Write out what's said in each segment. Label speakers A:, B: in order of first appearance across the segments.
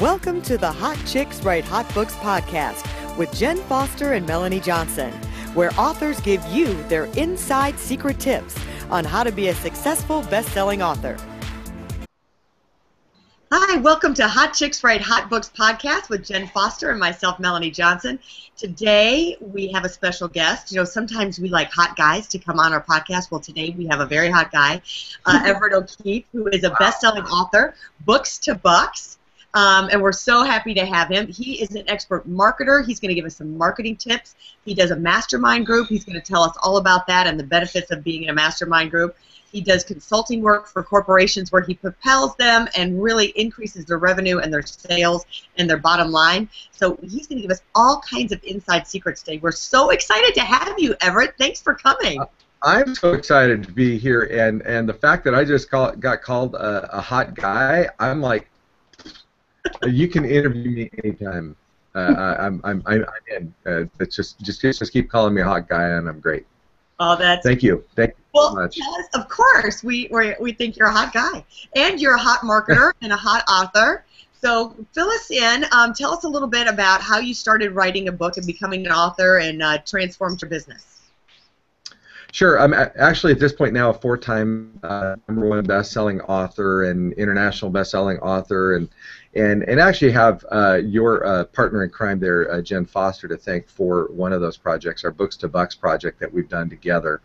A: Welcome to the Hot Chicks Write Hot Books podcast with Jenn Foster and Melanie Johnson, where authors give you their inside secret tips on how to be a successful best-selling author. Hi, welcome to Hot Chicks Write Hot Books podcast with Jenn Foster and myself, Melanie Johnson. Today we have a special guest. You know, sometimes we like hot guys to come on our podcast. Well, today we have a very hot guy, uh, Everett O'Keefe, who is a best-selling author, Books to Bucks. Um, and we're so happy to have him. He is an expert marketer. He's going to give us some marketing tips. He does a mastermind group. He's going to tell us all about that and the benefits of being in a mastermind group. He does consulting work for corporations where he propels them and really increases their revenue and their sales and their bottom line. So he's going to give us all kinds of inside secrets today. We're so excited to have you, Everett. Thanks for coming.
B: I'm so excited to be here, and and the fact that I just call, got called a, a hot guy, I'm like, you can interview me anytime. Uh, I'm, I'm, I'm, in. Uh, it's just, just, just keep calling me a hot guy, and I'm great.
A: Oh, that's.
B: Thank you. Thank you
A: well,
B: so much.
A: Yes, of course. We, we, we think you're a hot guy, and you're a hot marketer and a hot author. So fill us in. Um, tell us a little bit about how you started writing a book and becoming an author and uh, transformed your business.
B: Sure. I'm actually at this point now a four-time uh, number one best-selling author and international best-selling author, and and and actually have uh, your uh, partner in crime there, uh, Jenn Foster, to thank for one of those projects, our Books to Bucks project that we've done together.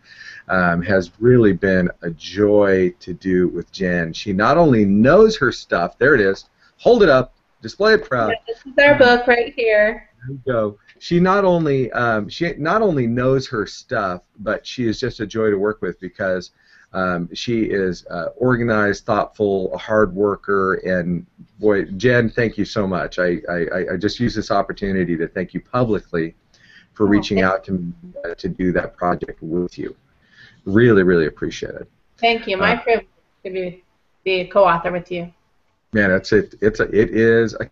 B: Um, has really been a joy to do with Jenn. She not only knows her stuff. There it is. Hold it up. Display it proud.
C: This is our book right here.
B: There you go she not only um, she not only knows her stuff, but she is just a joy to work with because um, she is uh, organized, thoughtful, a hard worker, and boy, Jenn, thank you so much. I, I, I just use this opportunity to thank you publicly for oh, reaching out to me uh, to do that project with you. Really, really appreciate it.
C: Thank you. My uh, privilege to be, be a co-author with you.
B: Man, it's it. It's a, it is a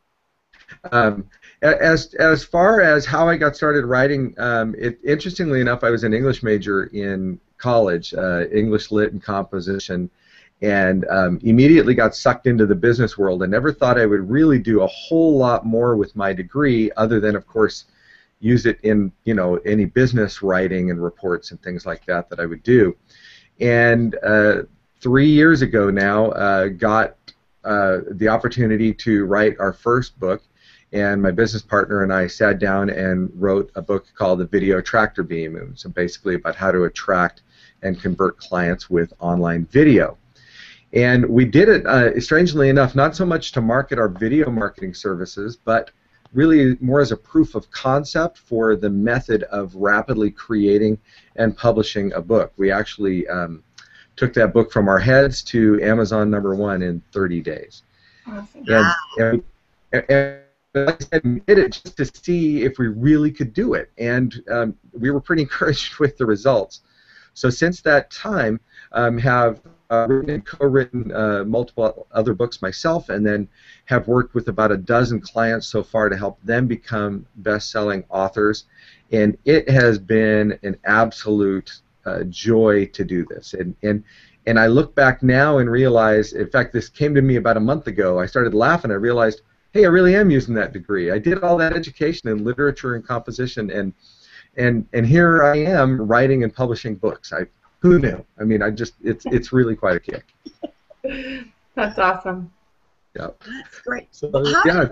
B: um, as as far as how I got started writing, um, it, interestingly enough, I was an English major in college, uh, English Lit and Composition, and um, immediately got sucked into the business world. I never thought I would really do a whole lot more with my degree, other than, of course, use it in you know any business writing and reports and things like that that I would do. And uh, three years ago now, uh, got uh, the opportunity to write our first book and my business partner and I sat down and wrote a book called The Video Tractor Beam. It was basically about how to attract and convert clients with online video. And we did it, uh, strangely enough, not so much to market our video marketing services, but really more as a proof of concept for the method of rapidly creating and publishing a book. We actually um, took that book from our heads to Amazon number one in 30 days.
A: Awesome. And,
B: and, and like I said, we did it just to see if we really could do it, and um, we were pretty encouraged with the results. So since that time, um, have uh, written and co-written uh, multiple other books myself, and then have worked with about a dozen clients so far to help them become best-selling authors. And it has been an absolute uh, joy to do this. And and and I look back now and realize, in fact, this came to me about a month ago. I started laughing. I realized hey, I really am using that degree. I did all that education in literature and composition, and and and here I am writing and publishing books. I who knew? I mean, I just it's it's really quite a kick.
C: That's awesome.
B: Yeah.
A: That's great. So, how, yeah. Um,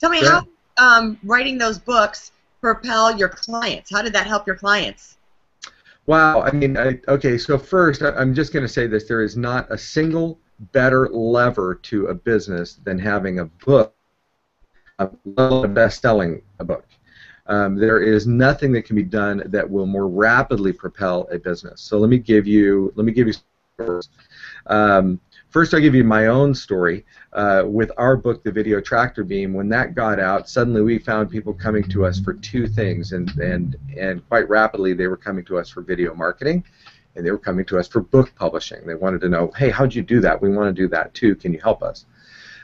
A: tell me yeah. how um, writing those books propel your clients. How did that help your clients?
B: Wow. I mean, I, okay. So first, I'm just going to say this: there is not a single better lever to a business than having a book, a best-selling book. Um, there is nothing that can be done that will more rapidly propel a business. So let me give you let me give you. Um, first, I'll give you my own story uh, with our book, The Video Tractor Beam. When that got out, suddenly we found people coming to us for two things, and and and quite rapidly they were coming to us for video marketing and they were coming to us for book publishing. They wanted to know, hey, how'd you do that? We want to do that too. Can you help us?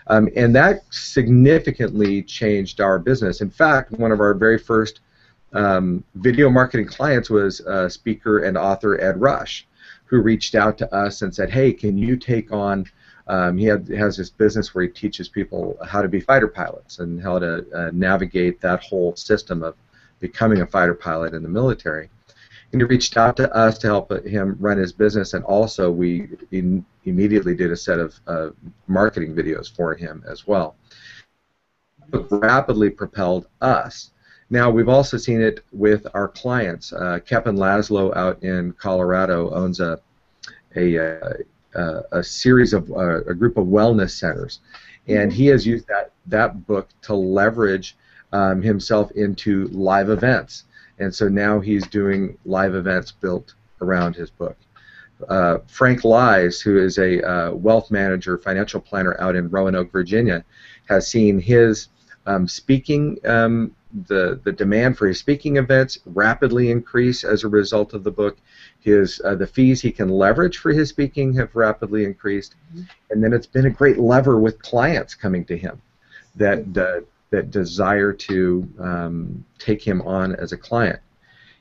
B: Um, and that significantly changed our business. In fact, one of our very first um, video marketing clients was uh, speaker and author Ed Rush, who reached out to us and said, hey, can you take on Um, he had, has this business where he teaches people how to be fighter pilots and how to uh, navigate that whole system of becoming a fighter pilot in the military. And he reached out to us to help him run his business, and also we in, immediately did a set of uh, marketing videos for him as well. It rapidly propelled us. Now we've also seen it with our clients. Uh, Kevin Laszlo out in Colorado owns a a, a, uh, a series of uh, a group of wellness centers, and he has used that that book to leverage um, himself into live events, and so now he's doing live events built around his book. Uh, Frank Lies, who is a uh, wealth manager, financial planner out in Roanoke, Virginia, has seen his um, speaking um, the the demand for his speaking events rapidly increase as a result of the book. His uh, the fees he can leverage for his speaking have rapidly increased, mm-hmm. and then it's been a great lever with clients coming to him that uh, that desire to um, take him on as a client.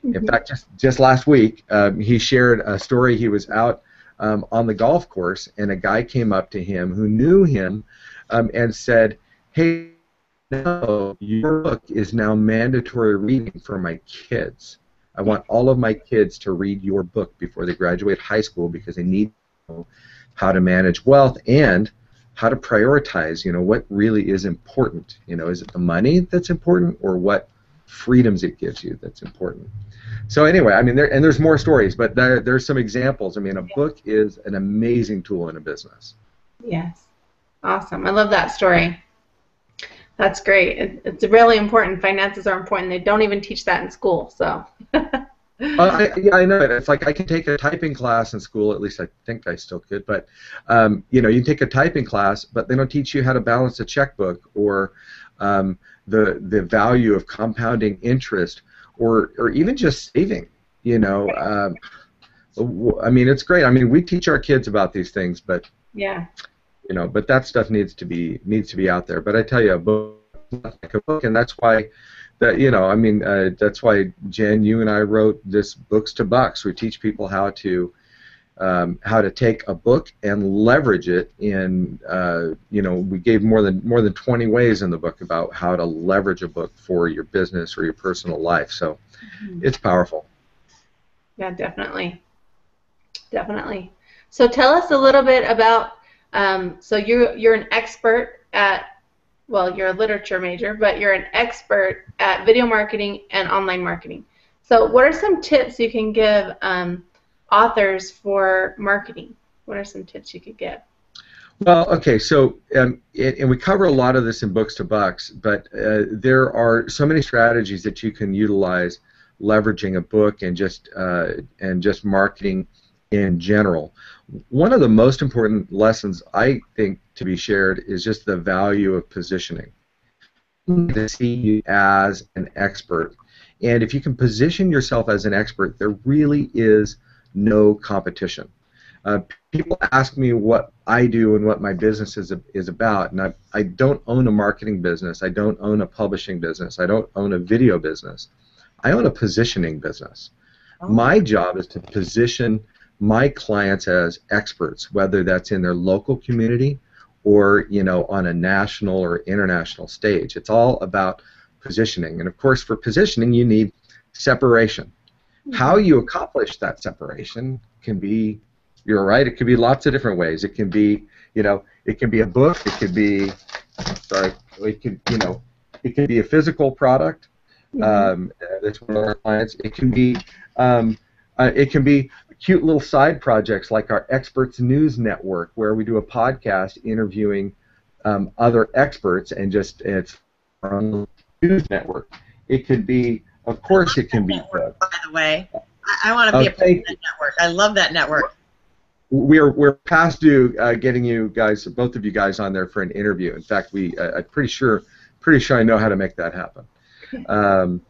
B: Mm-hmm. In fact, just just last week, um, he shared a story. He was out um, on the golf course, and a guy came up to him who knew him um, and said, "Hey." No, your book is now mandatory reading for my kids. I want all of my kids to read your book before they graduate high school because they need to know how to manage wealth and how to prioritize, you know, what really is important. You know, is it the money that's important or what freedoms it gives you that's important? So anyway, I mean, there and there's more stories, but there, there's some examples. I mean, a book is an amazing tool in a business.
C: Yes, awesome. I love that story. That's great. It, it's really important. Finances are important. They don't even teach that in school. So. uh,
B: I, yeah, I know it. It's like I can take a typing class in school. At least I think I still could. But um, you know, you take a typing class, but they don't teach you how to balance a checkbook or um, the the value of compounding interest or or even just saving. You know, um, I mean, it's great. I mean, we teach our kids about these things, but
C: yeah,
B: you know, but that stuff needs to be needs to be out there. But I tell you, a book like a book, and that's why that you know, I mean, uh, that's why Jenn, you and I wrote this books to bucks. We teach people how to um, how to take a book and leverage it in uh, you know we gave more than more than 20 ways in the book about how to leverage a book for your business or your personal life so mm-hmm. it's powerful
C: yeah definitely definitely so tell us a little bit about um, so you're you're an expert at well, you're a literature major, but you're an expert at video marketing and online marketing. So, what are some tips you can give um, authors for marketing? What are some tips you could give?
B: Well, okay, so um, it, and we cover a lot of this in Books to Bucks, but uh, there are so many strategies that you can utilize leveraging a book and just uh, and just marketing in general. One of the most important lessons I think to be shared is just the value of positioning. To see you as an expert. And if you can position yourself as an expert, there really is no competition. Uh, people ask me what I do and what my business is, is about, and I, I don't own a marketing business. I don't own a publishing business. I don't own a video business. I own a positioning business. Oh. My job is to position my clients as experts, whether that's in their local community or you know on a national or international stage. It's all about positioning, and of course, for positioning, you need separation. Mm-hmm. How you accomplish that separation can be, you're right, it could be lots of different ways. It can be, you know, it can be a book. It could be, sorry, it could, you know, it can be a physical product. Mm-hmm. Um, that's one of our clients. It can be, um, uh, it can be cute little side projects like our Experts News Network, where we do a podcast interviewing um, other experts and just it's our own news network. It could be, of course, it can be.
A: Network, by the way, I, I want to be a part of that network. I love that network.
B: We're we're past due uh, getting you guys, both of you guys, on there for an interview. In fact, we uh, I'm pretty sure pretty sure I know how to make that happen. Um,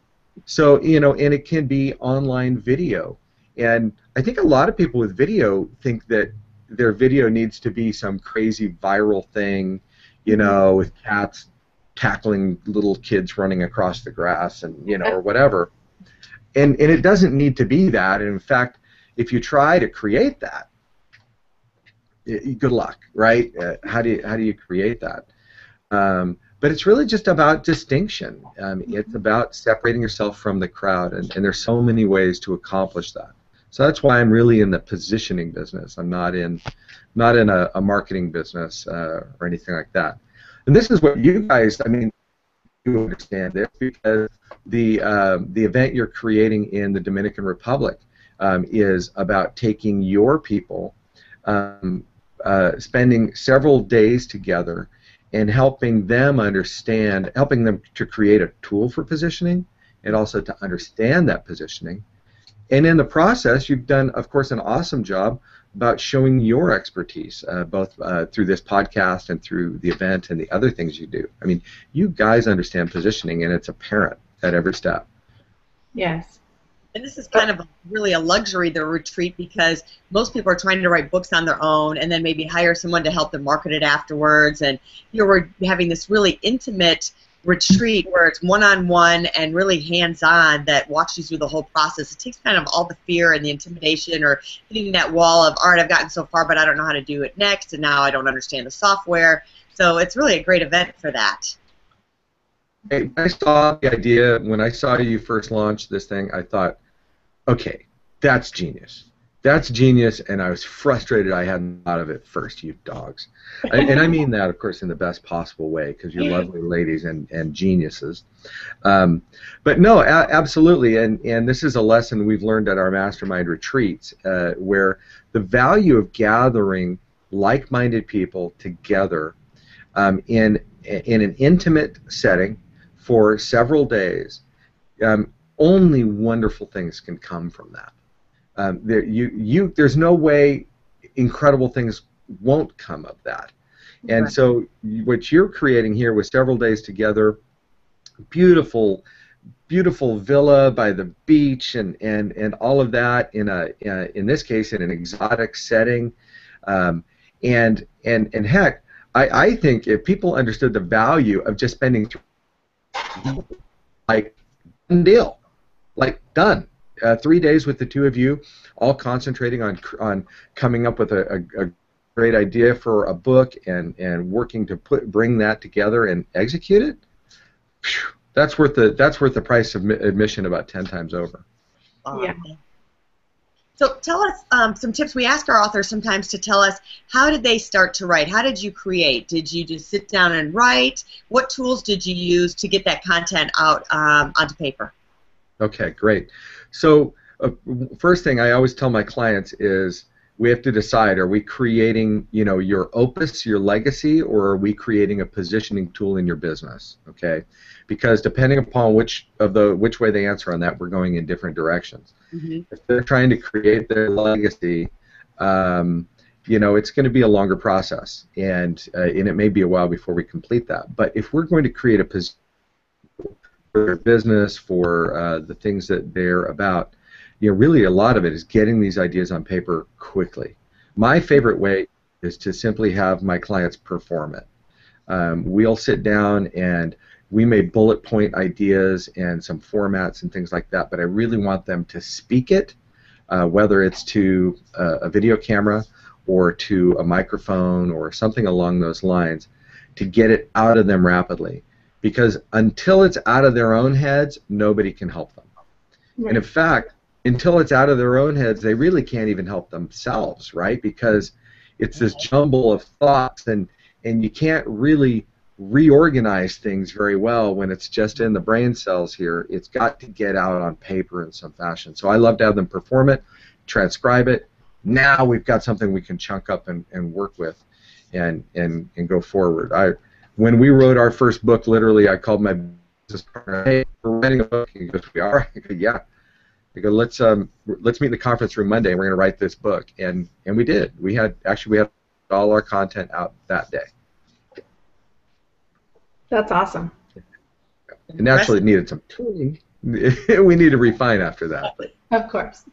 B: so you know, and it can be online video. And I think a lot of people with video think that their video needs to be some crazy viral thing, you know, with cats tackling little kids running across the grass and you know or whatever. And and it doesn't need to be that. And in fact, if you try to create that, good luck, right? Uh, how do you how do you create that? Um, but it's really just about distinction. Um, it's about separating yourself from the crowd, and, and there's so many ways to accomplish that. So that's why I'm really in the positioning business. I'm not in not in a, a marketing business uh, or anything like that. And this is what you guys, I mean, you understand this because the um, the event you're creating in the Dominican Republic um, is about taking your people, um, uh, spending several days together, and helping them understand, helping them to create a tool for positioning, and also to understand that positioning. And in the process, you've done, of course, an awesome job about showing your expertise, uh, both uh, through this podcast and through the event and the other things you do. I mean, you guys understand positioning, and it's apparent at every step.
C: Yes.
A: And this is kind of a, really a luxury, the retreat, because most people are trying to write books on their own and then maybe hire someone to help them market it afterwards. And you are having this really intimate retreat where it's one-on-one and really hands-on that walks you through the whole process. It takes kind of all the fear and the intimidation or hitting that wall of, all right, I've gotten so far, but I don't know how to do it next, and now I don't understand the software. So it's really a great event for that.
B: Hey, I saw the idea when I saw you first launch this thing. I thought, okay, that's genius. That's genius, and I was frustrated I hadn't thought of it first, you dogs. and, and I mean that, of course, in the best possible way, because you're lovely ladies and, and geniuses. Um, but no, a- absolutely, and, and this is a lesson we've learned at our mastermind retreats, uh, where the value of gathering like-minded people together um, in in an intimate setting for several days, um, only wonderful things can come from that. Um, there, you, you, there's no way incredible things won't come of that. And
A: Right.
B: so, what you're creating here with several days together, beautiful, beautiful villa by the beach, and, and, and all of that in a uh, in this case in an exotic setting, um, and and and heck, I, I think if people understood the value of just spending like done deal, like done. Uh, three days with the two of you, all concentrating on on coming up with a, a, a great idea for a book and and working to put bring that together and execute it. Phew, that's worth the that's worth the price of admission about ten times over.
C: Yeah.
A: So tell us um, some tips. We ask our authors sometimes to tell us how did they start to write? How did you create? Did you just sit down and write? What tools did you use to get that content out um, onto paper?
B: Okay, great. So uh, first thing I always tell my clients is we have to decide: are we creating, you know, your opus, your legacy, or are we creating a positioning tool in your business? Okay, because depending upon which of the which way they answer on that, we're going in different directions.
A: Mm-hmm.
B: If they're trying to create their legacy, um, you know, it's going to be a longer process, and uh, and it may be a while before we complete that. But if we're going to create a position their business, for uh, the things that they're about, you know, really a lot of it is getting these ideas on paper quickly. My favorite way is to simply have my clients perform it. Um, we'll sit down and we may bullet point ideas and some formats and things like that, but I really want them to speak it, uh, whether it's to a, a video camera or to a microphone or something along those lines, to get it out of them rapidly. Because until it's out of their own heads, nobody can help them. And in fact, until it's out of their own heads, they really can't even help themselves, right? Because it's this jumble of thoughts, and and you can't really reorganize things very well when it's just in the brain cells here. It's got to get out on paper in some fashion. So I love to have them perform it, transcribe it. Now we've got something we can chunk up and, and work with and, and, and go forward. I when we wrote our first book, literally I called my business partner, hey, we're writing a book. He goes, We are? I go, Yeah. I go, let's um let's meet in the conference room Monday and we're gonna write this book. And and we did. We had actually we had all our content out that day.
C: That's awesome.
B: And naturally it needed some tuning. we need to refine after that. But
C: Of course.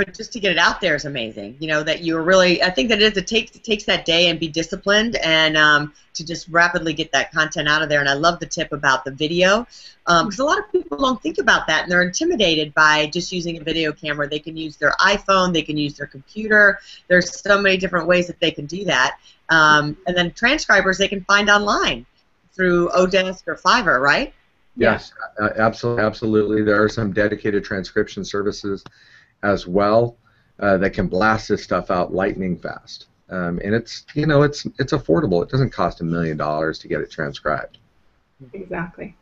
A: But just to get it out there is amazing. You know that you are really. I think that it is. It takes it takes that day and be disciplined and um, to just rapidly get that content out of there. And I love the tip about the video because um, a lot of people don't think about that and they're intimidated by just using a video camera. They can use their iPhone, they can use their computer. There's so many different ways that they can do that. Um, and then transcribers they can find online through Odesk or Fiverr, right?
B: Yes, absolutely, absolutely. There are some dedicated transcription services as well uh, that can blast this stuff out lightning fast. Um, and it's you know it's it's affordable. It doesn't cost a million dollars to get it transcribed.
C: Exactly.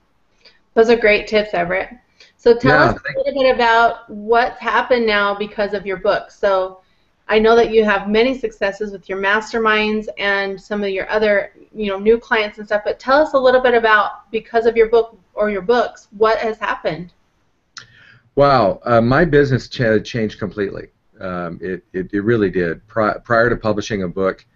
C: Those are great tips, Everett. So tell yeah, us a little bit about what's happened now because of your book. So I know that you have many successes with your masterminds and some of your other, you know, new clients and stuff. But tell us a little bit about because of your book or your books, what has happened.
B: Wow, uh, my business ch- changed completely. Um, it, it, it really did. Pri- prior to publishing a book,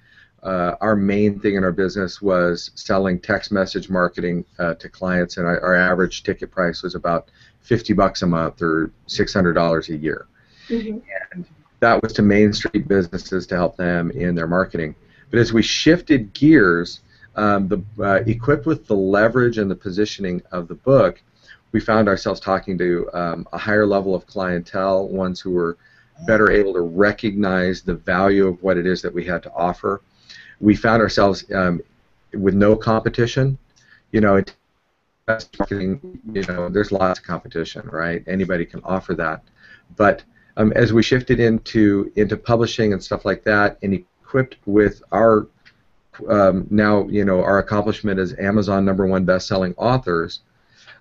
B: uh, our main thing in our business was selling text message marketing uh, to clients, and our, our, average ticket price was about 50 bucks a month or $600 a year. Mm-hmm. And that was to Main Street businesses to help them in their marketing. But as we shifted gears, um, the, uh, equipped with the leverage and the positioning of the book, we found ourselves talking to um, a higher level of clientele, ones who were better able to recognize the value of what it is that we had to offer. We found ourselves um, with no competition. You know, it, marketing, you know, there's lots of competition, right? Anybody can offer that. But um, as we shifted into into publishing and stuff like that, and equipped with our um, now you know our accomplishment as Amazon number one best-selling authors,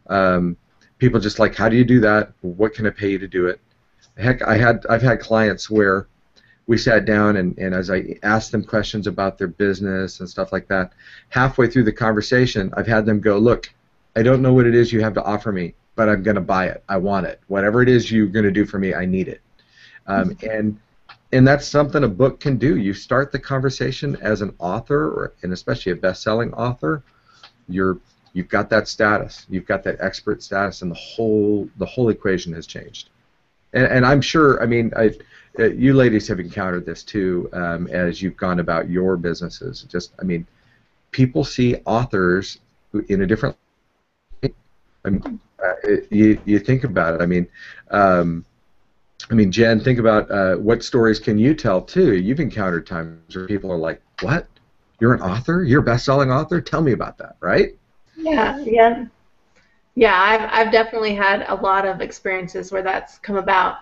B: um, people just like, how do you do that? What can I pay you to do it? Heck, I had I've had clients where we sat down and, and as I asked them questions about their business and stuff like that, halfway through the conversation, I've had them go, look, I don't know what it is you have to offer me, but I'm going to buy it. I want it. Whatever it is you're going to do for me, I need it. Um, mm-hmm. and and that's something a book can do. You start the conversation as an author, or, and especially a best-selling author. You're you've got that status. You've got that expert status, and the whole the whole equation has changed. And, and I'm sure. I mean, I, uh, you ladies have encountered this too um, as you've gone about your businesses. Just, I mean, people see authors in a different. I mean, uh, you you think about it. I mean. Um, I mean, Jenn, think about uh, what stories can you tell too? You've encountered times where people are like, "What? You're an author? You're a best-selling author? Tell me about that." Right?
C: Yeah, yeah, yeah. I've I've definitely had a lot of experiences where that's come about,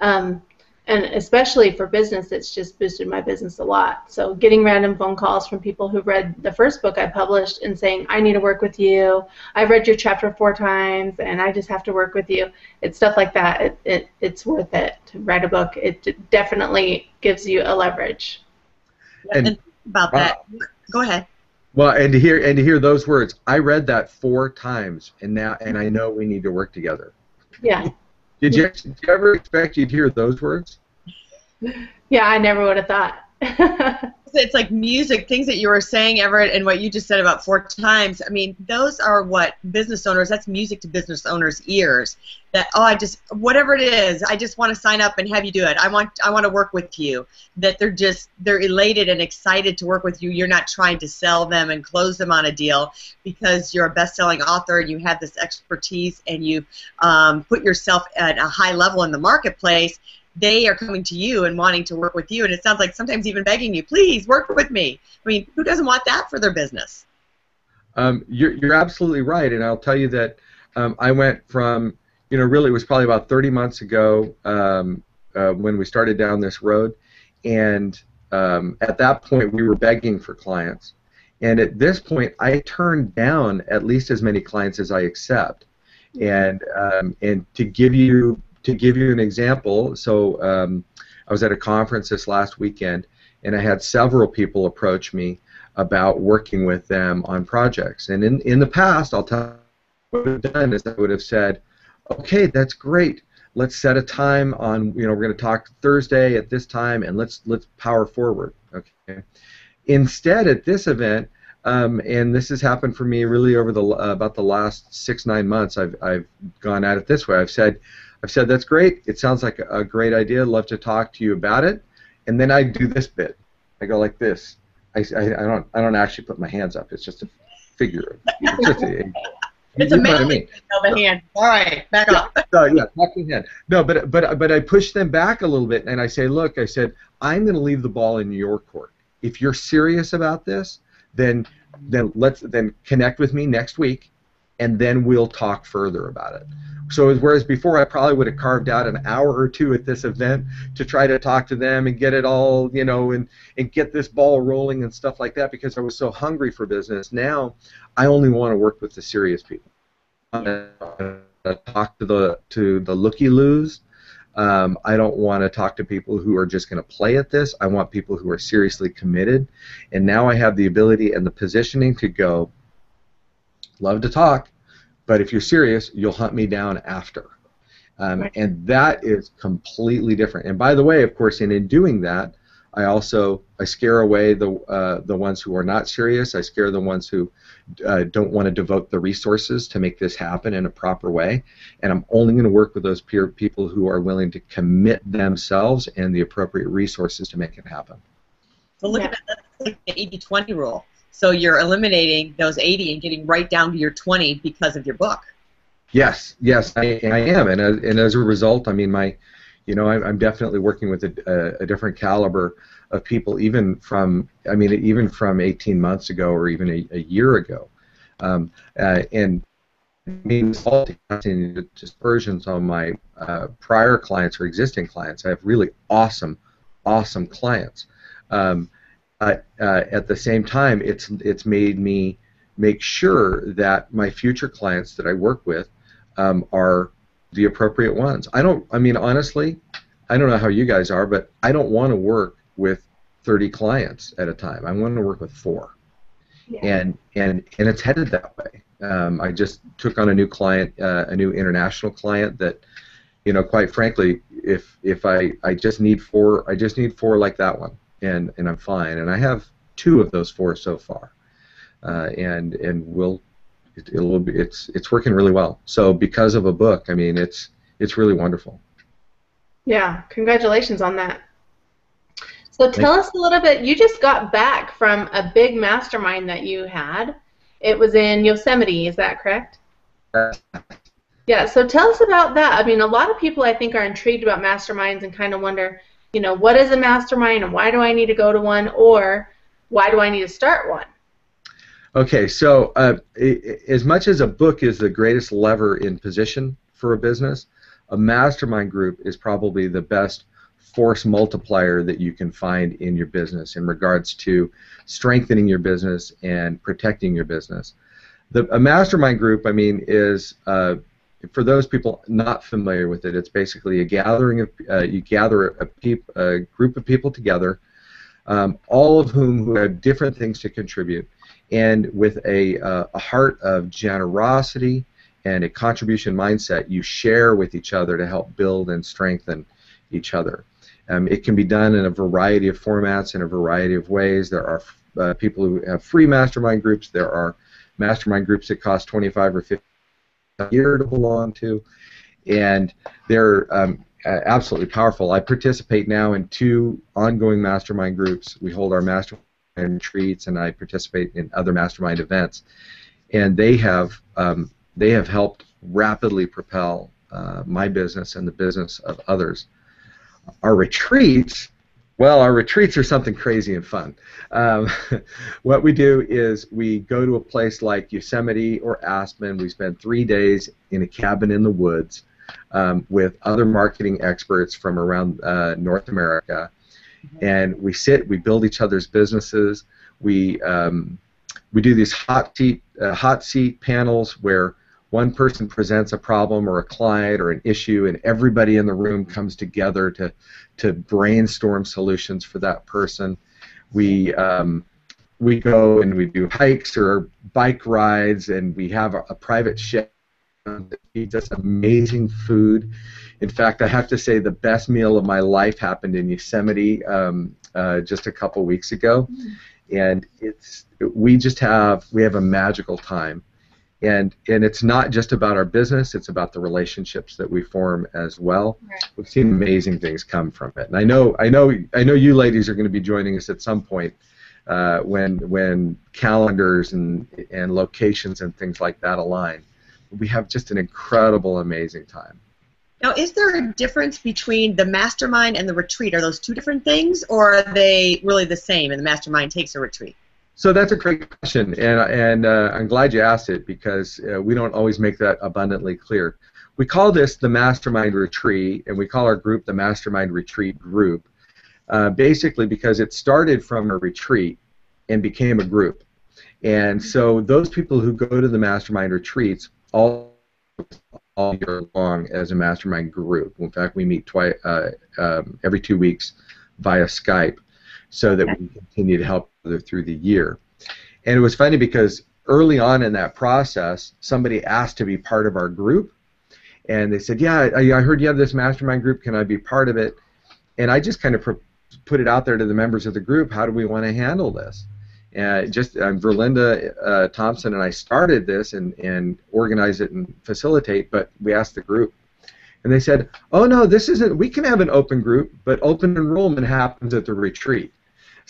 C: um, and especially for business, it's just boosted my business a lot. So getting random phone calls from people who read the first book I published and saying, "I need to work with you. I've read your chapter four times, and I just have to work with you." It's stuff like that. It, it it's worth it to write a book. It definitely gives you a leverage.
A: And, about that, go ahead.
B: Well, and to hear and to hear those words, I read that four times, and now and I know we need to work together.
C: Yeah.
B: Did you, did you ever expect you'd hear those words?
C: Yeah, I never would have
A: thought. it's like music, things that you were saying, Everett, and what you just said about four times. I mean, those are what business owners, that's music to business owners' ears. That, oh, I just, whatever it is, I just want to sign up and have you do it. I want, I want to work with you. That they're just, they're elated and excited to work with you. You're not trying to sell them and close them on a deal because you're a best-selling author and you have this expertise and you um, put yourself at a high level in the marketplace they are coming to you and wanting to work with you, and it sounds like sometimes even begging you, please work with me. I mean, who doesn't want that for their business?
B: Um, you're, you're absolutely right, and I'll tell you that um, I went from, you know, really it was probably about 30 months ago um, uh, when we started down this road, and um, at that point we were begging for clients. And at this point, I turned down at least as many clients as I accept. And um, and to give you to give you an example, so um, I was at a conference this last weekend, and I had several people approach me about working with them on projects. And in, in the past, I'll tell you what I've done is I would have said, okay, that's great. Let's set a time on, you know, we're going to talk Thursday at this time, and let's let's power forward. Okay. Instead, at this event, um, and this has happened for me really over the uh, about the last six nine months. I've I've gone at it this way. I've said, I've said that's great. It sounds like a, great idea. I'd love to talk to you about it. And then I do this bit. I go like this. I, I, I don't I don't actually put my hands up. It's just a figure. It's just a,
A: It's
B: you
A: a
B: know what I
A: manly
B: mean.
A: of the hand. All right, back
B: yeah, talking head. No, but but but I push them back a little bit, and I say, look, I said, I'm going to leave the ball in your court. If you're serious about this, then then let's then connect with me next week, and then we'll talk further about it. So whereas before I probably would have carved out an hour or two at this event to try to talk to them and get it all, you know, and and get this ball rolling and stuff like that because I was so hungry for business. Now I only want to work with the serious people. I to talk to the to the looky loos. Um, I don't want to talk to people who are just going to play at this. I want people who are seriously committed. And now I have the ability and the positioning to go. Love to talk, but if you're serious, you'll hunt me down after. Um,
C: Right.
B: And that is completely different. And by the way, of course, and in doing that, I also I scare away the uh, the ones who are not serious. I scare the ones who uh, don't want to devote the resources to make this happen in a proper way. And I'm only going to work with those peer people who are willing to commit themselves and the appropriate resources to make it happen.
A: So look at that. That's like the 80-20 rule. So you're eliminating those 80 and getting right down to your 20 because of your book.
B: Yes, yes, I, I am, and as, and as a result, I mean, my, you know, I'm, I'm definitely working with a, a, a different caliber of people, even from, I mean, even from 18 months ago or even a, a year ago, um, uh, and means all the dispersions on my uh, prior clients or existing clients. I have really awesome, awesome clients. Um, but uh, at the same time, it's it's made me make sure that my future clients that I work with um, are the appropriate ones. I don't. I mean, honestly, I don't know how you guys are, but I don't want to work with 30 clients at a time. I want to work with four,
C: Yeah.
B: and and and it's headed that way. Um, I just took on a new client, uh, a new international client that, you know, quite frankly, if if I I just need four, I just need four like that one, and and I'm fine. And I have two of those four so far, uh, and and we'll it, it'll be it's it's working really well. So because of a book, I mean, it's it's really wonderful.
C: Yeah, congratulations on that. So tell us a little bit. You just got back from a big mastermind that you had. It was in Yosemite, is that correct? Yeah, so tell us about that. I mean, a lot of people I think are intrigued about masterminds and kind of wonder, you know, what is a mastermind and why do I need to go to one or why do I need to start one?
B: Okay, so uh, as much as a book is the greatest lever in position for a business, a mastermind group is probably the best force multiplier that you can find in your business in regards to strengthening your business and protecting your business. The, a mastermind group, I mean, is uh, for those people not familiar with it, it's basically a gathering of uh, you gather a, peop, a group of people together, um, all of whom who have different things to contribute and with a, uh, a heart of generosity and a contribution mindset, you share with each other to help build and strengthen each other. Um, it can be done in a variety of formats, in a variety of ways. There are uh, people who have free mastermind groups. There are mastermind groups that cost 25 or 50 a year to belong to, and they're um, absolutely powerful. I participate now in two ongoing mastermind groups. We hold our mastermind retreats, and I participate in other mastermind events, and they have um, they have helped rapidly propel uh, my business and the business of others. Our retreats, well, our retreats are something crazy and fun. Um, what we do is we go to a place like Yosemite or Aspen. We spend three days in a cabin in the woods um, with other marketing experts from around uh, North America and we sit, we build each other's businesses. We um, we do these hot seat uh, hot seat panels where one person presents a problem or a client or an issue, and everybody in the room comes together to to brainstorm solutions for that person. We um, we go and we do hikes or bike rides, and we have a, a private chef that feeds us amazing food. In fact, I have to say the best meal of my life happened in Yosemite um, uh, just a couple weeks ago, and it's we just have we have a magical time, and and it's not just about our business; it's about the relationships that we form as well.
C: Right.
B: We've seen amazing things come from it, and I know I know I know you ladies are going to be joining us at some point uh, when when calendars and and locations and things like that align. We have just an incredible, amazing time.
A: Now, is there a difference between the mastermind and the retreat? Are those two different things, or are they really the same? And the mastermind takes a retreat.
B: So that's a great question, and and uh, I'm glad you asked it because uh, we don't always make that abundantly clear. We call this the Mastermind Retreat, and we call our group the Mastermind Retreat Group, uh, basically because it started from a retreat and became a group. And so those people who go to the Mastermind retreats all all year long as a mastermind group. In fact, we meet twice uh, um, every two weeks via Skype so that we continue to help through the year. And it was funny because early on in that process, somebody asked to be part of our group, and they said, "Yeah, I, I heard you have this mastermind group. Can I be part of it?" And I just kind of put it out there to the members of the group. How do we want to handle this? And just um, Verlinda uh, Thompson and I started this and, and organize it and facilitate, but we asked the group. And they said, oh no, this isn't, we can have an open group, but open enrollment happens at the retreat.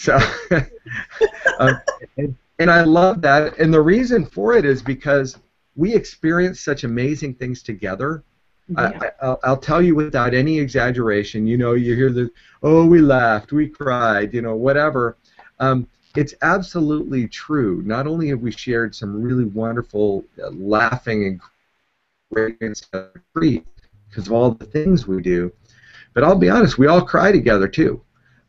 B: So, um, and, and I love that. And the reason for it is because we experience such amazing things together. Yeah. I, will tell you without any exaggeration. You know, you hear the, oh, we laughed, we cried, you know, whatever. Um, it's absolutely true. Not only have we shared some really wonderful uh, laughing and great because of all the things we do, but I'll be honest, we all cry together too.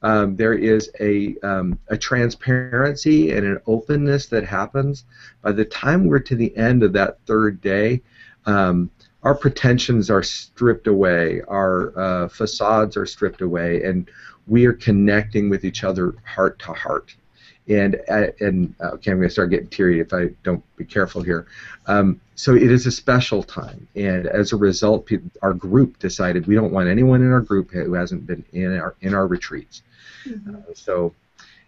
B: Um, there is a, um, a transparency and an openness that happens. By the time we're to the end of that third day, um, our pretensions are stripped away, our uh, facades are stripped away, and we are connecting with each other heart to heart and uh, and uh, okay, I'm going to start getting teary if I don't be careful here. Um, so it is a special time, and as a result, people, our group decided we don't want anyone in our group who hasn't been in our in our retreats. Mm-hmm. Uh, so,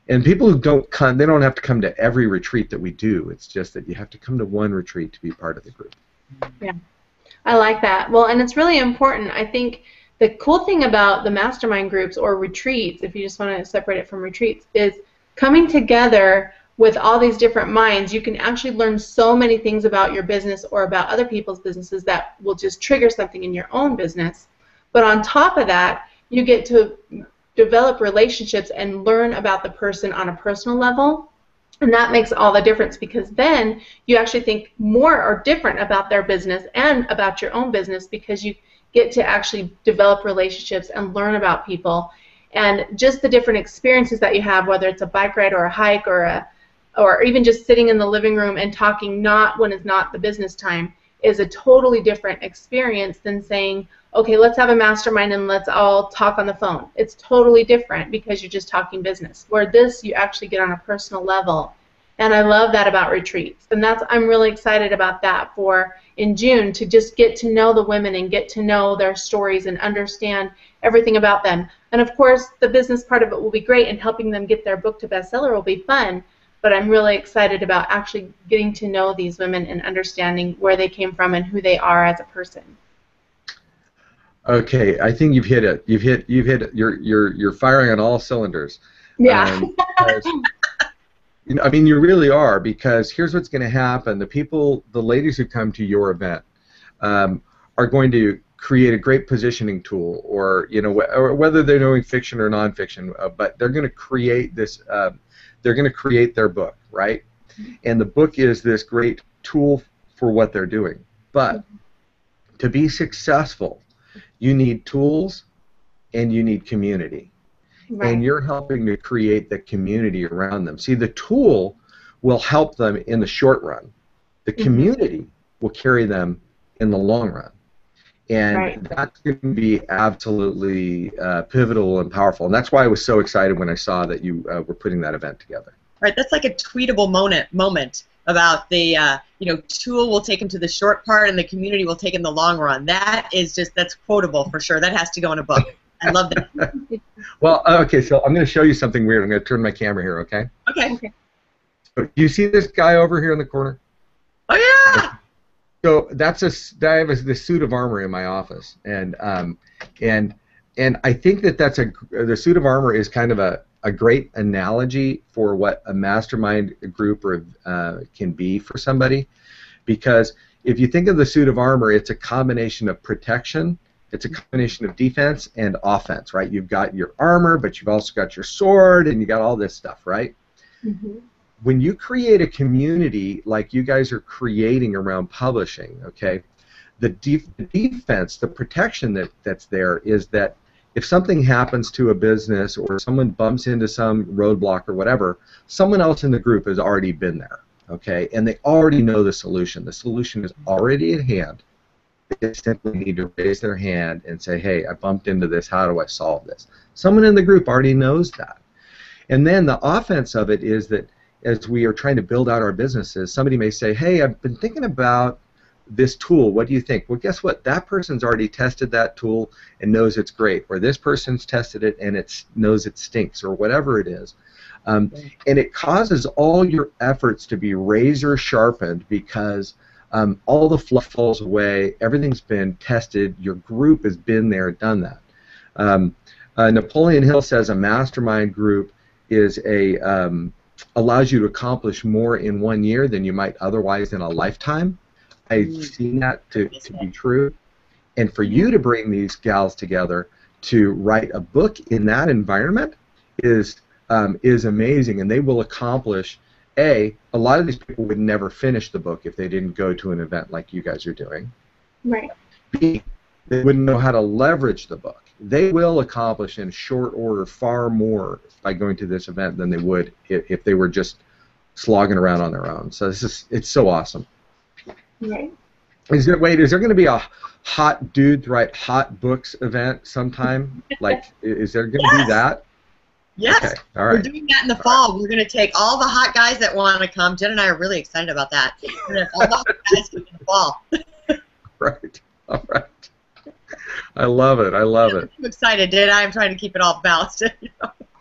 B: and people who don't come, they don't have to come to every retreat that we do. It's just that you have to come to one retreat to be part of the group.
C: Yeah, I like that. Well, and it's really important. I think the cool thing about the mastermind groups or retreats, if you just want to separate it from retreats, is coming together with all these different minds, you can actually learn so many things about your business or about other people's businesses that will just trigger something in your own business. But on top of that, you get to develop relationships and learn about the person on a personal level. And that makes all the difference because then you actually think more or different about their business and about your own business because you get to actually develop relationships and learn about people and just the different experiences that you have, whether it's a bike ride or a hike or a or even just sitting in the living room and talking not when it's not the business time is a totally different experience than saying, okay, let's have a mastermind and let's all talk on the phone. It's totally different because you're just talking business. Where this, you actually get on a personal level. And I love that about retreats. And that's I'm really excited about that for in June to just get to know the women and get to know their stories and understand everything about them. And of course, the business part of it will be great, and helping them get their book to bestseller will be fun. But I'm really excited about actually getting to know these women and understanding where they came from and who they are as a person.
B: Okay, I think you've hit it. You've hit. You've hit. It. You're you're you're firing on all cylinders.
C: Yeah. Um,
B: you know, I mean, you really are because here's what's going to happen: the people, the ladies who come to your event, um, are going to create a great positioning tool, or you know, wh- or whether they're doing fiction or nonfiction, uh, but they're going to create this. Uh, they're going to create their book, right? And the book is this great tool for what they're doing. But to be successful, you need tools and you need community. Right. And you're helping to create the community around them. See, the tool will help them in the short run. The mm-hmm. community mm-hmm. will carry them in the long run and right. that's going to be absolutely uh, pivotal and powerful. And that's why I was so excited when I saw that you uh, were putting that event together.
A: Right, that's like a tweetable moment moment about the uh, you know tool will take them to the short part and the community will take in the long run. That is just that's quotable for sure. That has to go in a book. I love that.
B: well, uh, okay, so I'm going to show you something weird. I'm going to turn my camera here, okay?
A: Okay. okay.
B: So, do you see this guy over here in the corner?
A: Oh yeah.
B: so that's a I have a, the suit of armor in my office, and um, and and I think that that's a the suit of armor is kind of a, a great analogy for what a mastermind group or uh, can be for somebody, because if you think of the suit of armor, it's a combination of protection, it's a combination of defense and offense, right? You've got your armor, but you've also got your sword, and you got all this stuff, right?
C: Mm-hmm.
B: when you create a community like you guys are creating around publishing, okay, the, def- the defense, the protection that, that's there is that if something happens to a business or someone bumps into some roadblock or whatever, someone else in the group has already been there, okay, and they already know the solution. The solution is already at hand. They simply need to raise their hand and say, hey, I bumped into this. How do I solve this? Someone in the group already knows that. And then the offense of it is that as we are trying to build out our businesses, somebody may say, "Hey, I've been thinking about this tool. What do you think?" Well, guess what? That person's already tested that tool and knows it's great, or this person's tested it and it knows it stinks, or whatever it is. Um, and it causes all your efforts to be razor sharpened because um, all the fluff falls away. Everything's been tested. Your group has been there, done that. Um, uh, Napoleon Hill says a mastermind group is a um, allows you to accomplish more in one year than you might otherwise in a lifetime. I've
A: Mm.
B: seen that to, to be true. And for you to bring these gals together to write a book in that environment is um, is amazing, and they will accomplish. A, a lot of these people would never finish the book if they didn't go to an event like you guys are doing.
C: Right.
B: B, they wouldn't know how to leverage the book. They will accomplish in short order far more by going to this event than they would if, if they were just slogging around on their own. So this is it's so awesome.
C: Right.
B: Is there wait? Is there going to be a hot dude write hot books event sometime? like, is there going to
A: Yes.
B: be that?
A: Yes.
B: Okay. All
A: We're doing that in the fall. We're going to take all the hot guys that want to come. Jenn and I are really excited about that. We're going to have all the hot guys come in the fall.
B: Right. All right. I love it. I love it.
A: I'm excited, did I? I'm trying to keep it all balanced.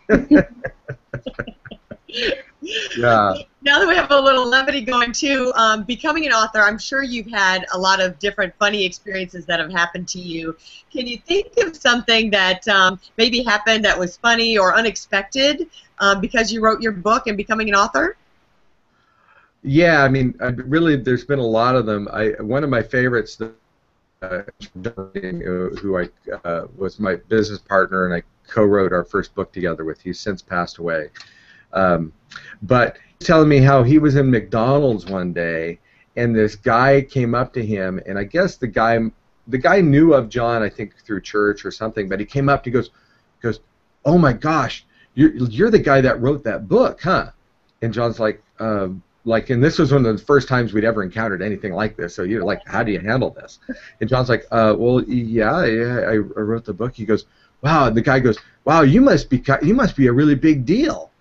B: Yeah.
A: now that we have a little levity going too, um, becoming an author, I'm sure you've had a lot of different funny experiences that have happened to you. Can you think of something that um, maybe happened that was funny or unexpected um, because you wrote your book and becoming an author?
B: Yeah, I mean, I, really, there's been a lot of them. I one of my favorites, uh, who I uh, was my business partner, and I co-wrote our first book together with. He's since passed away, um, but telling me how he was in McDonald's one day, and this guy came up to him, and I guess the guy, the guy knew of John, I think through church or something, but he came up, he goes, goes, oh my gosh, you're you're the guy that wrote that book, huh? And John's like. Um, like and this was one of the first times we'd ever encountered anything like this so you're like how do you handle this and john's like uh, well yeah, yeah I, I wrote the book he goes wow and the guy goes wow you must be you must be a really big deal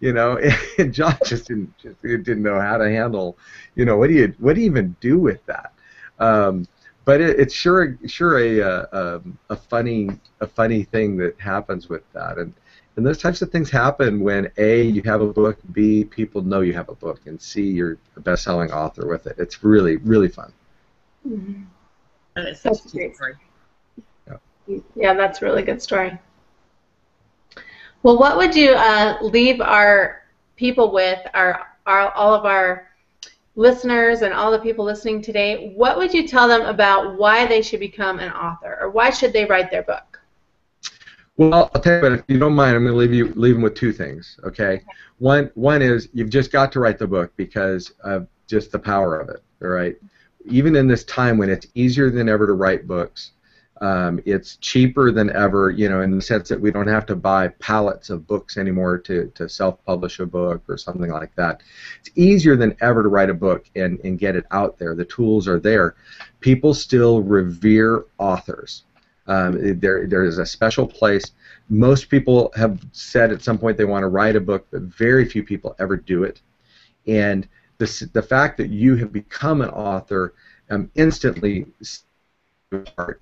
B: you know and john just didn't just didn't know how to handle you know what do you what do you even do with that um, but it, it's sure sure a, uh, um, a funny a funny thing that happens with that and and those types of things happen when A, you have a book, B, people know you have a book, and C, you're a best selling author with it. It's really, really fun.
C: Mhm.
A: That is such
C: That's
A: a
C: great.
A: story.
C: Yeah, that's a really good story. Well, what would you uh, leave our people with, our, our all of our listeners and all the people listening today? What would you tell them about why they should become an author, or why should they write their book?
B: Well, I'll tell you what, if you don't mind, I'm going to leave you leave them with two things. Okay, one one is you've just got to write the book because of just the power of it. All right, even in this time when it's easier than ever to write books, um, it's cheaper than ever. You know, in the sense that we don't have to buy pallets of books anymore to to self-publish a book or something like that. It's easier than ever to write a book and and get it out there. The tools are there. People still revere authors. Um, there, there is a special place. Most people have said at some point they want to write a book, but very few people ever do it. And the, the fact that you have become an author um, instantly.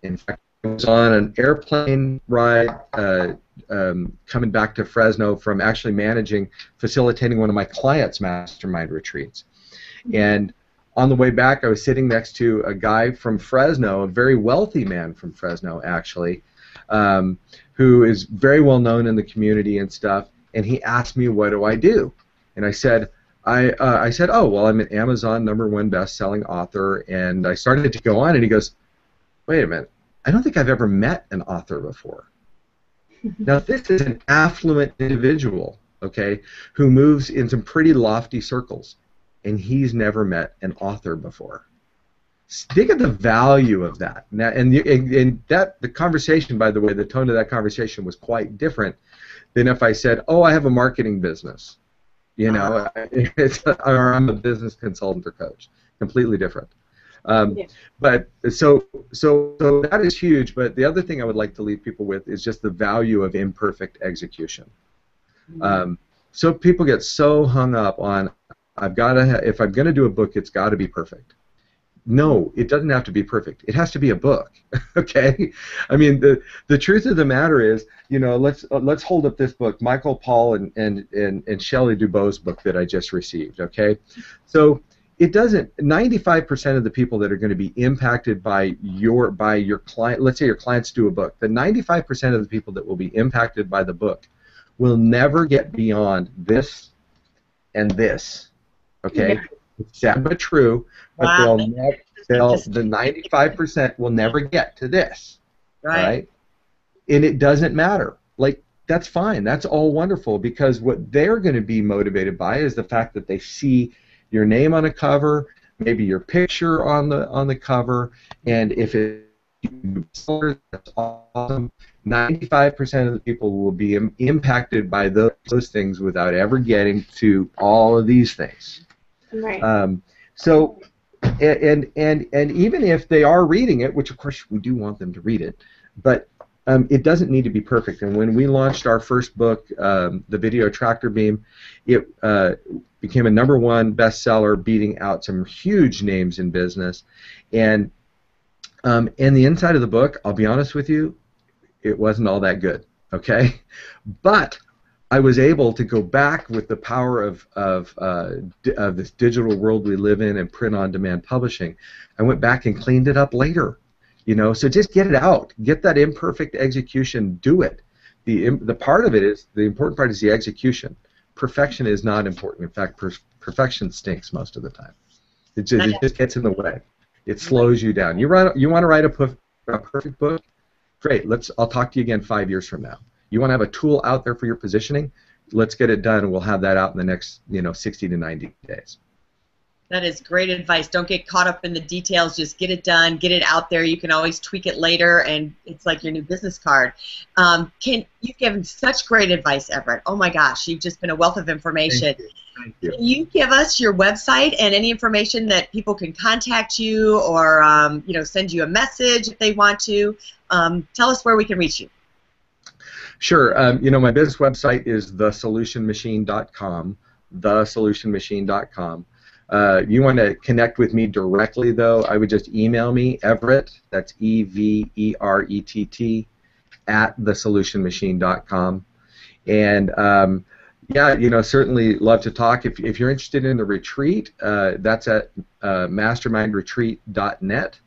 B: In fact, was on an airplane ride uh, um, coming back to Fresno from actually managing, facilitating one of my clients' mastermind retreats. And on the way back, I was sitting next to a guy from Fresno, a very wealthy man from Fresno, actually, um, who is very well known in the community and stuff. And he asked me, "What do I do?" And I said, I, uh, I said, oh, well, I'm an Amazon number one best-selling author, and I started to go on, and he goes, wait a minute, I don't think I've ever met an author before. Mm-hmm. now, this is an affluent individual, okay, who moves in some pretty lofty circles, and he's never met an author before. Think of the value of that. Now, and, and, and that the conversation, by the way, the tone of that conversation was quite different than if I said, "Oh, I have a marketing business." You know, uh-huh. it's, or I'm a business consultant or coach. Completely different. Um, yeah. But so so so that is huge. But the other thing I would like to leave people with is just the value of imperfect execution. Mm-hmm. Um, so people get so hung up on I've got to ha- if I'm going to do a book, it's got to be perfect no, it doesn't have to be perfect. It has to be a book. okay? I mean, the the truth of the matter is, you know, let's uh, let's hold up this book, Michael Paul and and and, and Shelley Dubow's book that I just received. Okay, so it doesn't. Ninety-five percent of the people that are going to be impacted by your by your client, let's say your clients do a book, the ninety-five percent of the people that will be impacted by the book will never get beyond this and this. Okay. Yeah. It's sad but true but wow. they'll never, they'll, the 95% will never get to this. Right. right. And it doesn't matter. Like, that's fine. That's all wonderful because what they're going to be motivated by is the fact that they see your name on a cover, maybe your picture on the on the cover, and if it that's awesome. 95% of the people will be Im- impacted by those, those things without ever getting to all of these things.
C: Right.
B: Um, so and and and even if they are reading it, which of course we do want them to read it, but um, it doesn't need to be perfect. And when we launched our first book, um, the Video Tractor Beam, it uh, became a number one bestseller, beating out some huge names in business. And um, and the inside of the book, I'll be honest with you, it wasn't all that good. Okay, but I was able to go back with the power of of, uh, of this digital world we live in and print-on-demand publishing. I went back and cleaned it up later, you know. So just get it out, get that imperfect execution, do it. The the part of it is the important part is the execution. Perfection is not important. In fact, per- perfection stinks most of the time. It just, it just gets in the way. It slows you down. You write you want to write a, a perfect book? Great. Let's. I'll talk to you again five years from now. You want to have a tool out there for your positioning? Let's get it done, we'll have that out in the next, you know, 60 to 90 days.
A: That is great advice. Don't get caught up in the details. Just get it done. Get it out there. You can always tweak it later, and it's like your new business card. Um, can you've given such great advice, Everett? Oh my gosh, you've just been a wealth of information.
B: Thank you. Thank you.
A: Can you give us your website and any information that people can contact you, or um, you know, send you a message if they want to? Um, tell us where we can reach you.
B: Sure. Um, you know, my business website is thesolutionmachine.com. Thesolutionmachine.com. Uh, you want to connect with me directly, though, I would just email me, Everett, that's E V E R E T T, at thesolutionmachine.com. And um, yeah, you know, certainly love to talk. If, if you're interested in the retreat, uh, that's at uh, mastermindretreat.net.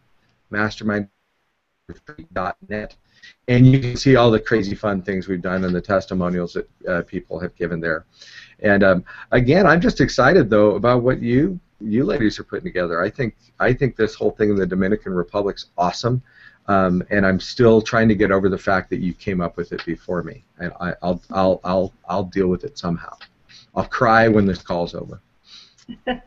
B: Mastermindretreat.net and you can see all the crazy fun things we've done and the testimonials that uh, people have given there. And um, again, I'm just excited though about what you you ladies are putting together. I think I think this whole thing in the Dominican Republic's awesome, um, and I'm still trying to get over the fact that you came up with it before me. And I, will I'll I'll I'll deal with it somehow. I'll cry when this call's over.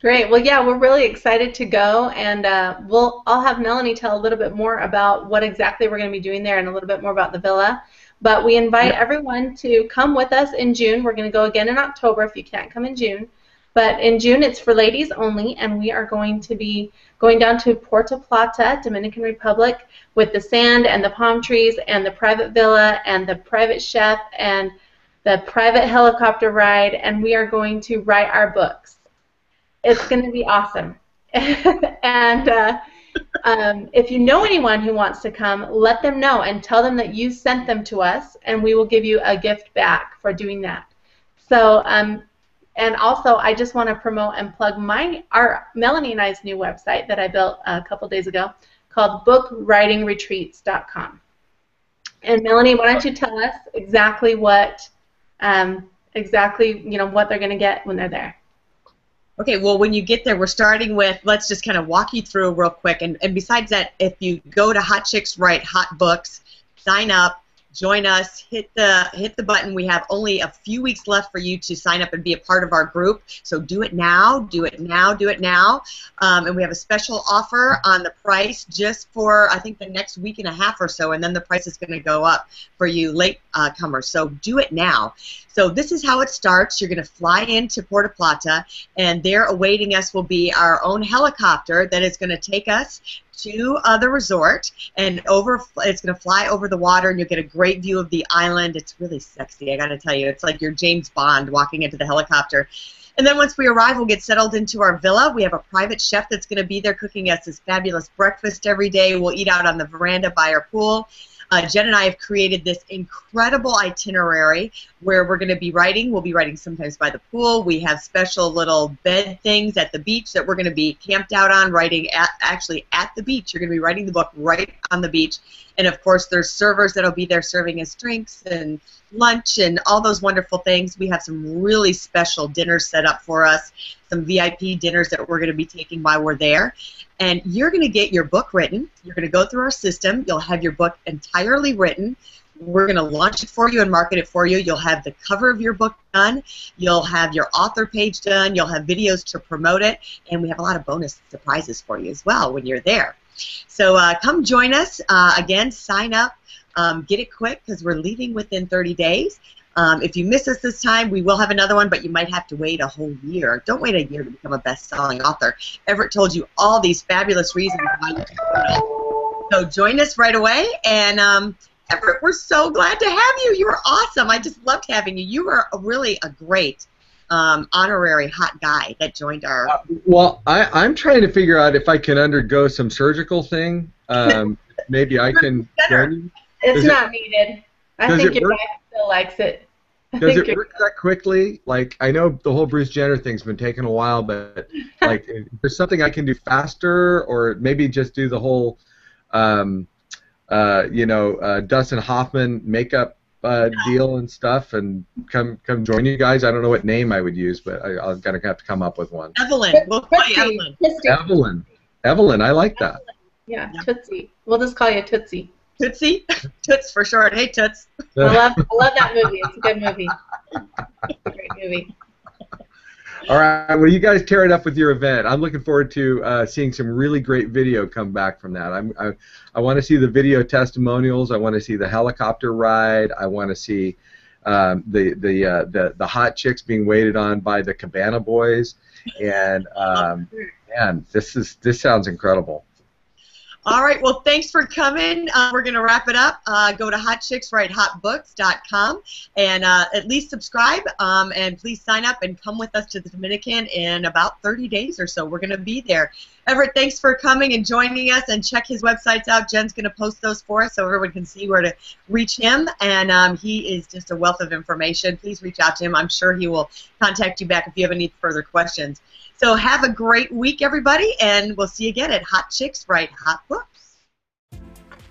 C: Great. Well, yeah, we're really excited to go, and uh, we'll I'll have Melanie tell a little bit more about what exactly we're going to be doing there, and a little bit more about the villa. But we invite yeah. everyone to come with us in June. We're going to go again in October if you can't come in June. But in June, it's for ladies only, and we are going to be going down to Puerto Plata, Dominican Republic, with the sand and the palm trees and the private villa and the private chef and the private helicopter ride, and we are going to write our books. It's going to be awesome. and uh, um, if you know anyone who wants to come, let them know and tell them that you sent them to us, and we will give you a gift back for doing that. So um, And also, I just want to promote and plug my our Melanie and I's new website that I built a couple days ago called BookWritingRetreats.com. And Melanie, why don't you tell us exactly what um, exactly you know what they're going to get when they're there?
A: Okay, well, when you get there, we're starting with, let's just kind of walk you through real quick. And, and besides that, if you go to Hot Chicks Write Hot Books, sign up, join us. Hit the hit the button. We have only a few weeks left for you to sign up and be a part of our group. So do it now do it now do it now. Um, and we have a special offer on the price just for i think the next week and a half or so and then the price is going to go up for you late uh, comers. So do it now. So this is how it starts. You're going to fly into puerto plata and there awaiting us will be our own helicopter that is going to take us to uh, the resort and over it's going to fly over the water and you'll get a great view of the island. It's really sexy i gotta tell you. It's like you're james bond walking into the helicopter. And then once we arrive we'll get settled into our villa. We have a private chef that's going to be there cooking us this fabulous breakfast every day. We'll eat out on the veranda by our pool uh, Jenn and I have created this incredible itinerary where we're going to be writing. We'll be writing sometimes by the pool. We have special little bed things at the beach that we're going to be camped out on, writing at, actually at the beach. You're going to be writing the book right on the beach. And of course, there's servers that'll be there serving us drinks and lunch and all those wonderful things. We have some really special dinners set up for us, some VIP dinners that we're going to be taking while we're there. And you're going to get your book written. You're going to go through our system. You'll have your book entirely written. We're going to launch it for you and market it for you. You'll have the cover of your book done. You'll have your author page done. You'll have videos to promote it. And we have a lot of bonus surprises for you as well when you're there. So uh, come join us. Uh, again, sign up. Um, get it quick because we're leaving within 30 days. Um, if you miss us this time, we will have another one, but you might have to wait a whole year. Don't wait a year to become a best-selling author. Everett told you all these fabulous reasons why you can do it. So join us right away, and um, Everett, we're so glad to have you. You were awesome. I just loved having you. You were really a great um, honorary hot guy that joined our. Uh,
B: well, I, am trying to figure out if I can undergo some surgical thing. Um, maybe I can.
C: It's not it, netheed. I think your wife still likes it.
B: Does it work that quickly? Like I know the whole Bruce Jenner thing's been taking a while, but like, there's something I can do faster, or maybe just do the whole, um, uh, you know, uh, Dustin Hoffman makeup uh, deal and stuff, and come come join you guys. I don't know what name I would use, but I, I'm gonna have to come up with one.
A: Evelyn, we'll call you Evelyn.
B: Evelyn, Evelyn, I like that.
C: Yeah, Tootsie. We'll just call you Tootsie.
A: Tootsie? Toots for short. Hey, Toots.
C: I love, I love that movie. It's a good movie. Great movie.
B: All right, well, you guys tear it up with your event. I'm looking forward to uh, seeing some really great video come back from that. I'm, I, I want to see the video testimonials. I want to see the helicopter ride. I want to see um, the the, uh, the the hot chicks being waited on by the Cabana Boys, and um, man, this is this sounds incredible.
A: All right. Well, thanks for coming. Uh, we're going to wrap it up. Uh, go to hotchickswritehotbooks.com and uh, at least subscribe um, and please sign up and come with us to the Dominican in about 30 days or so. We're going to be there. Everett, thanks for coming and joining us and check his websites out. Jenn's going to post those for us so everyone can see where to reach him. And um, he is just a wealth of information. Please reach out to him. I'm sure he will contact you back if you have any further questions. So have a great week, everybody, and we'll see you again at Hot Chicks Write Hot Books.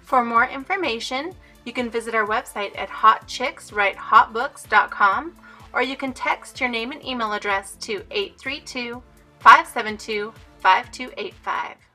C: For more information, you can visit our website at hotchickswritehotbooks.com or you can text your name and email address to 832 572 5285.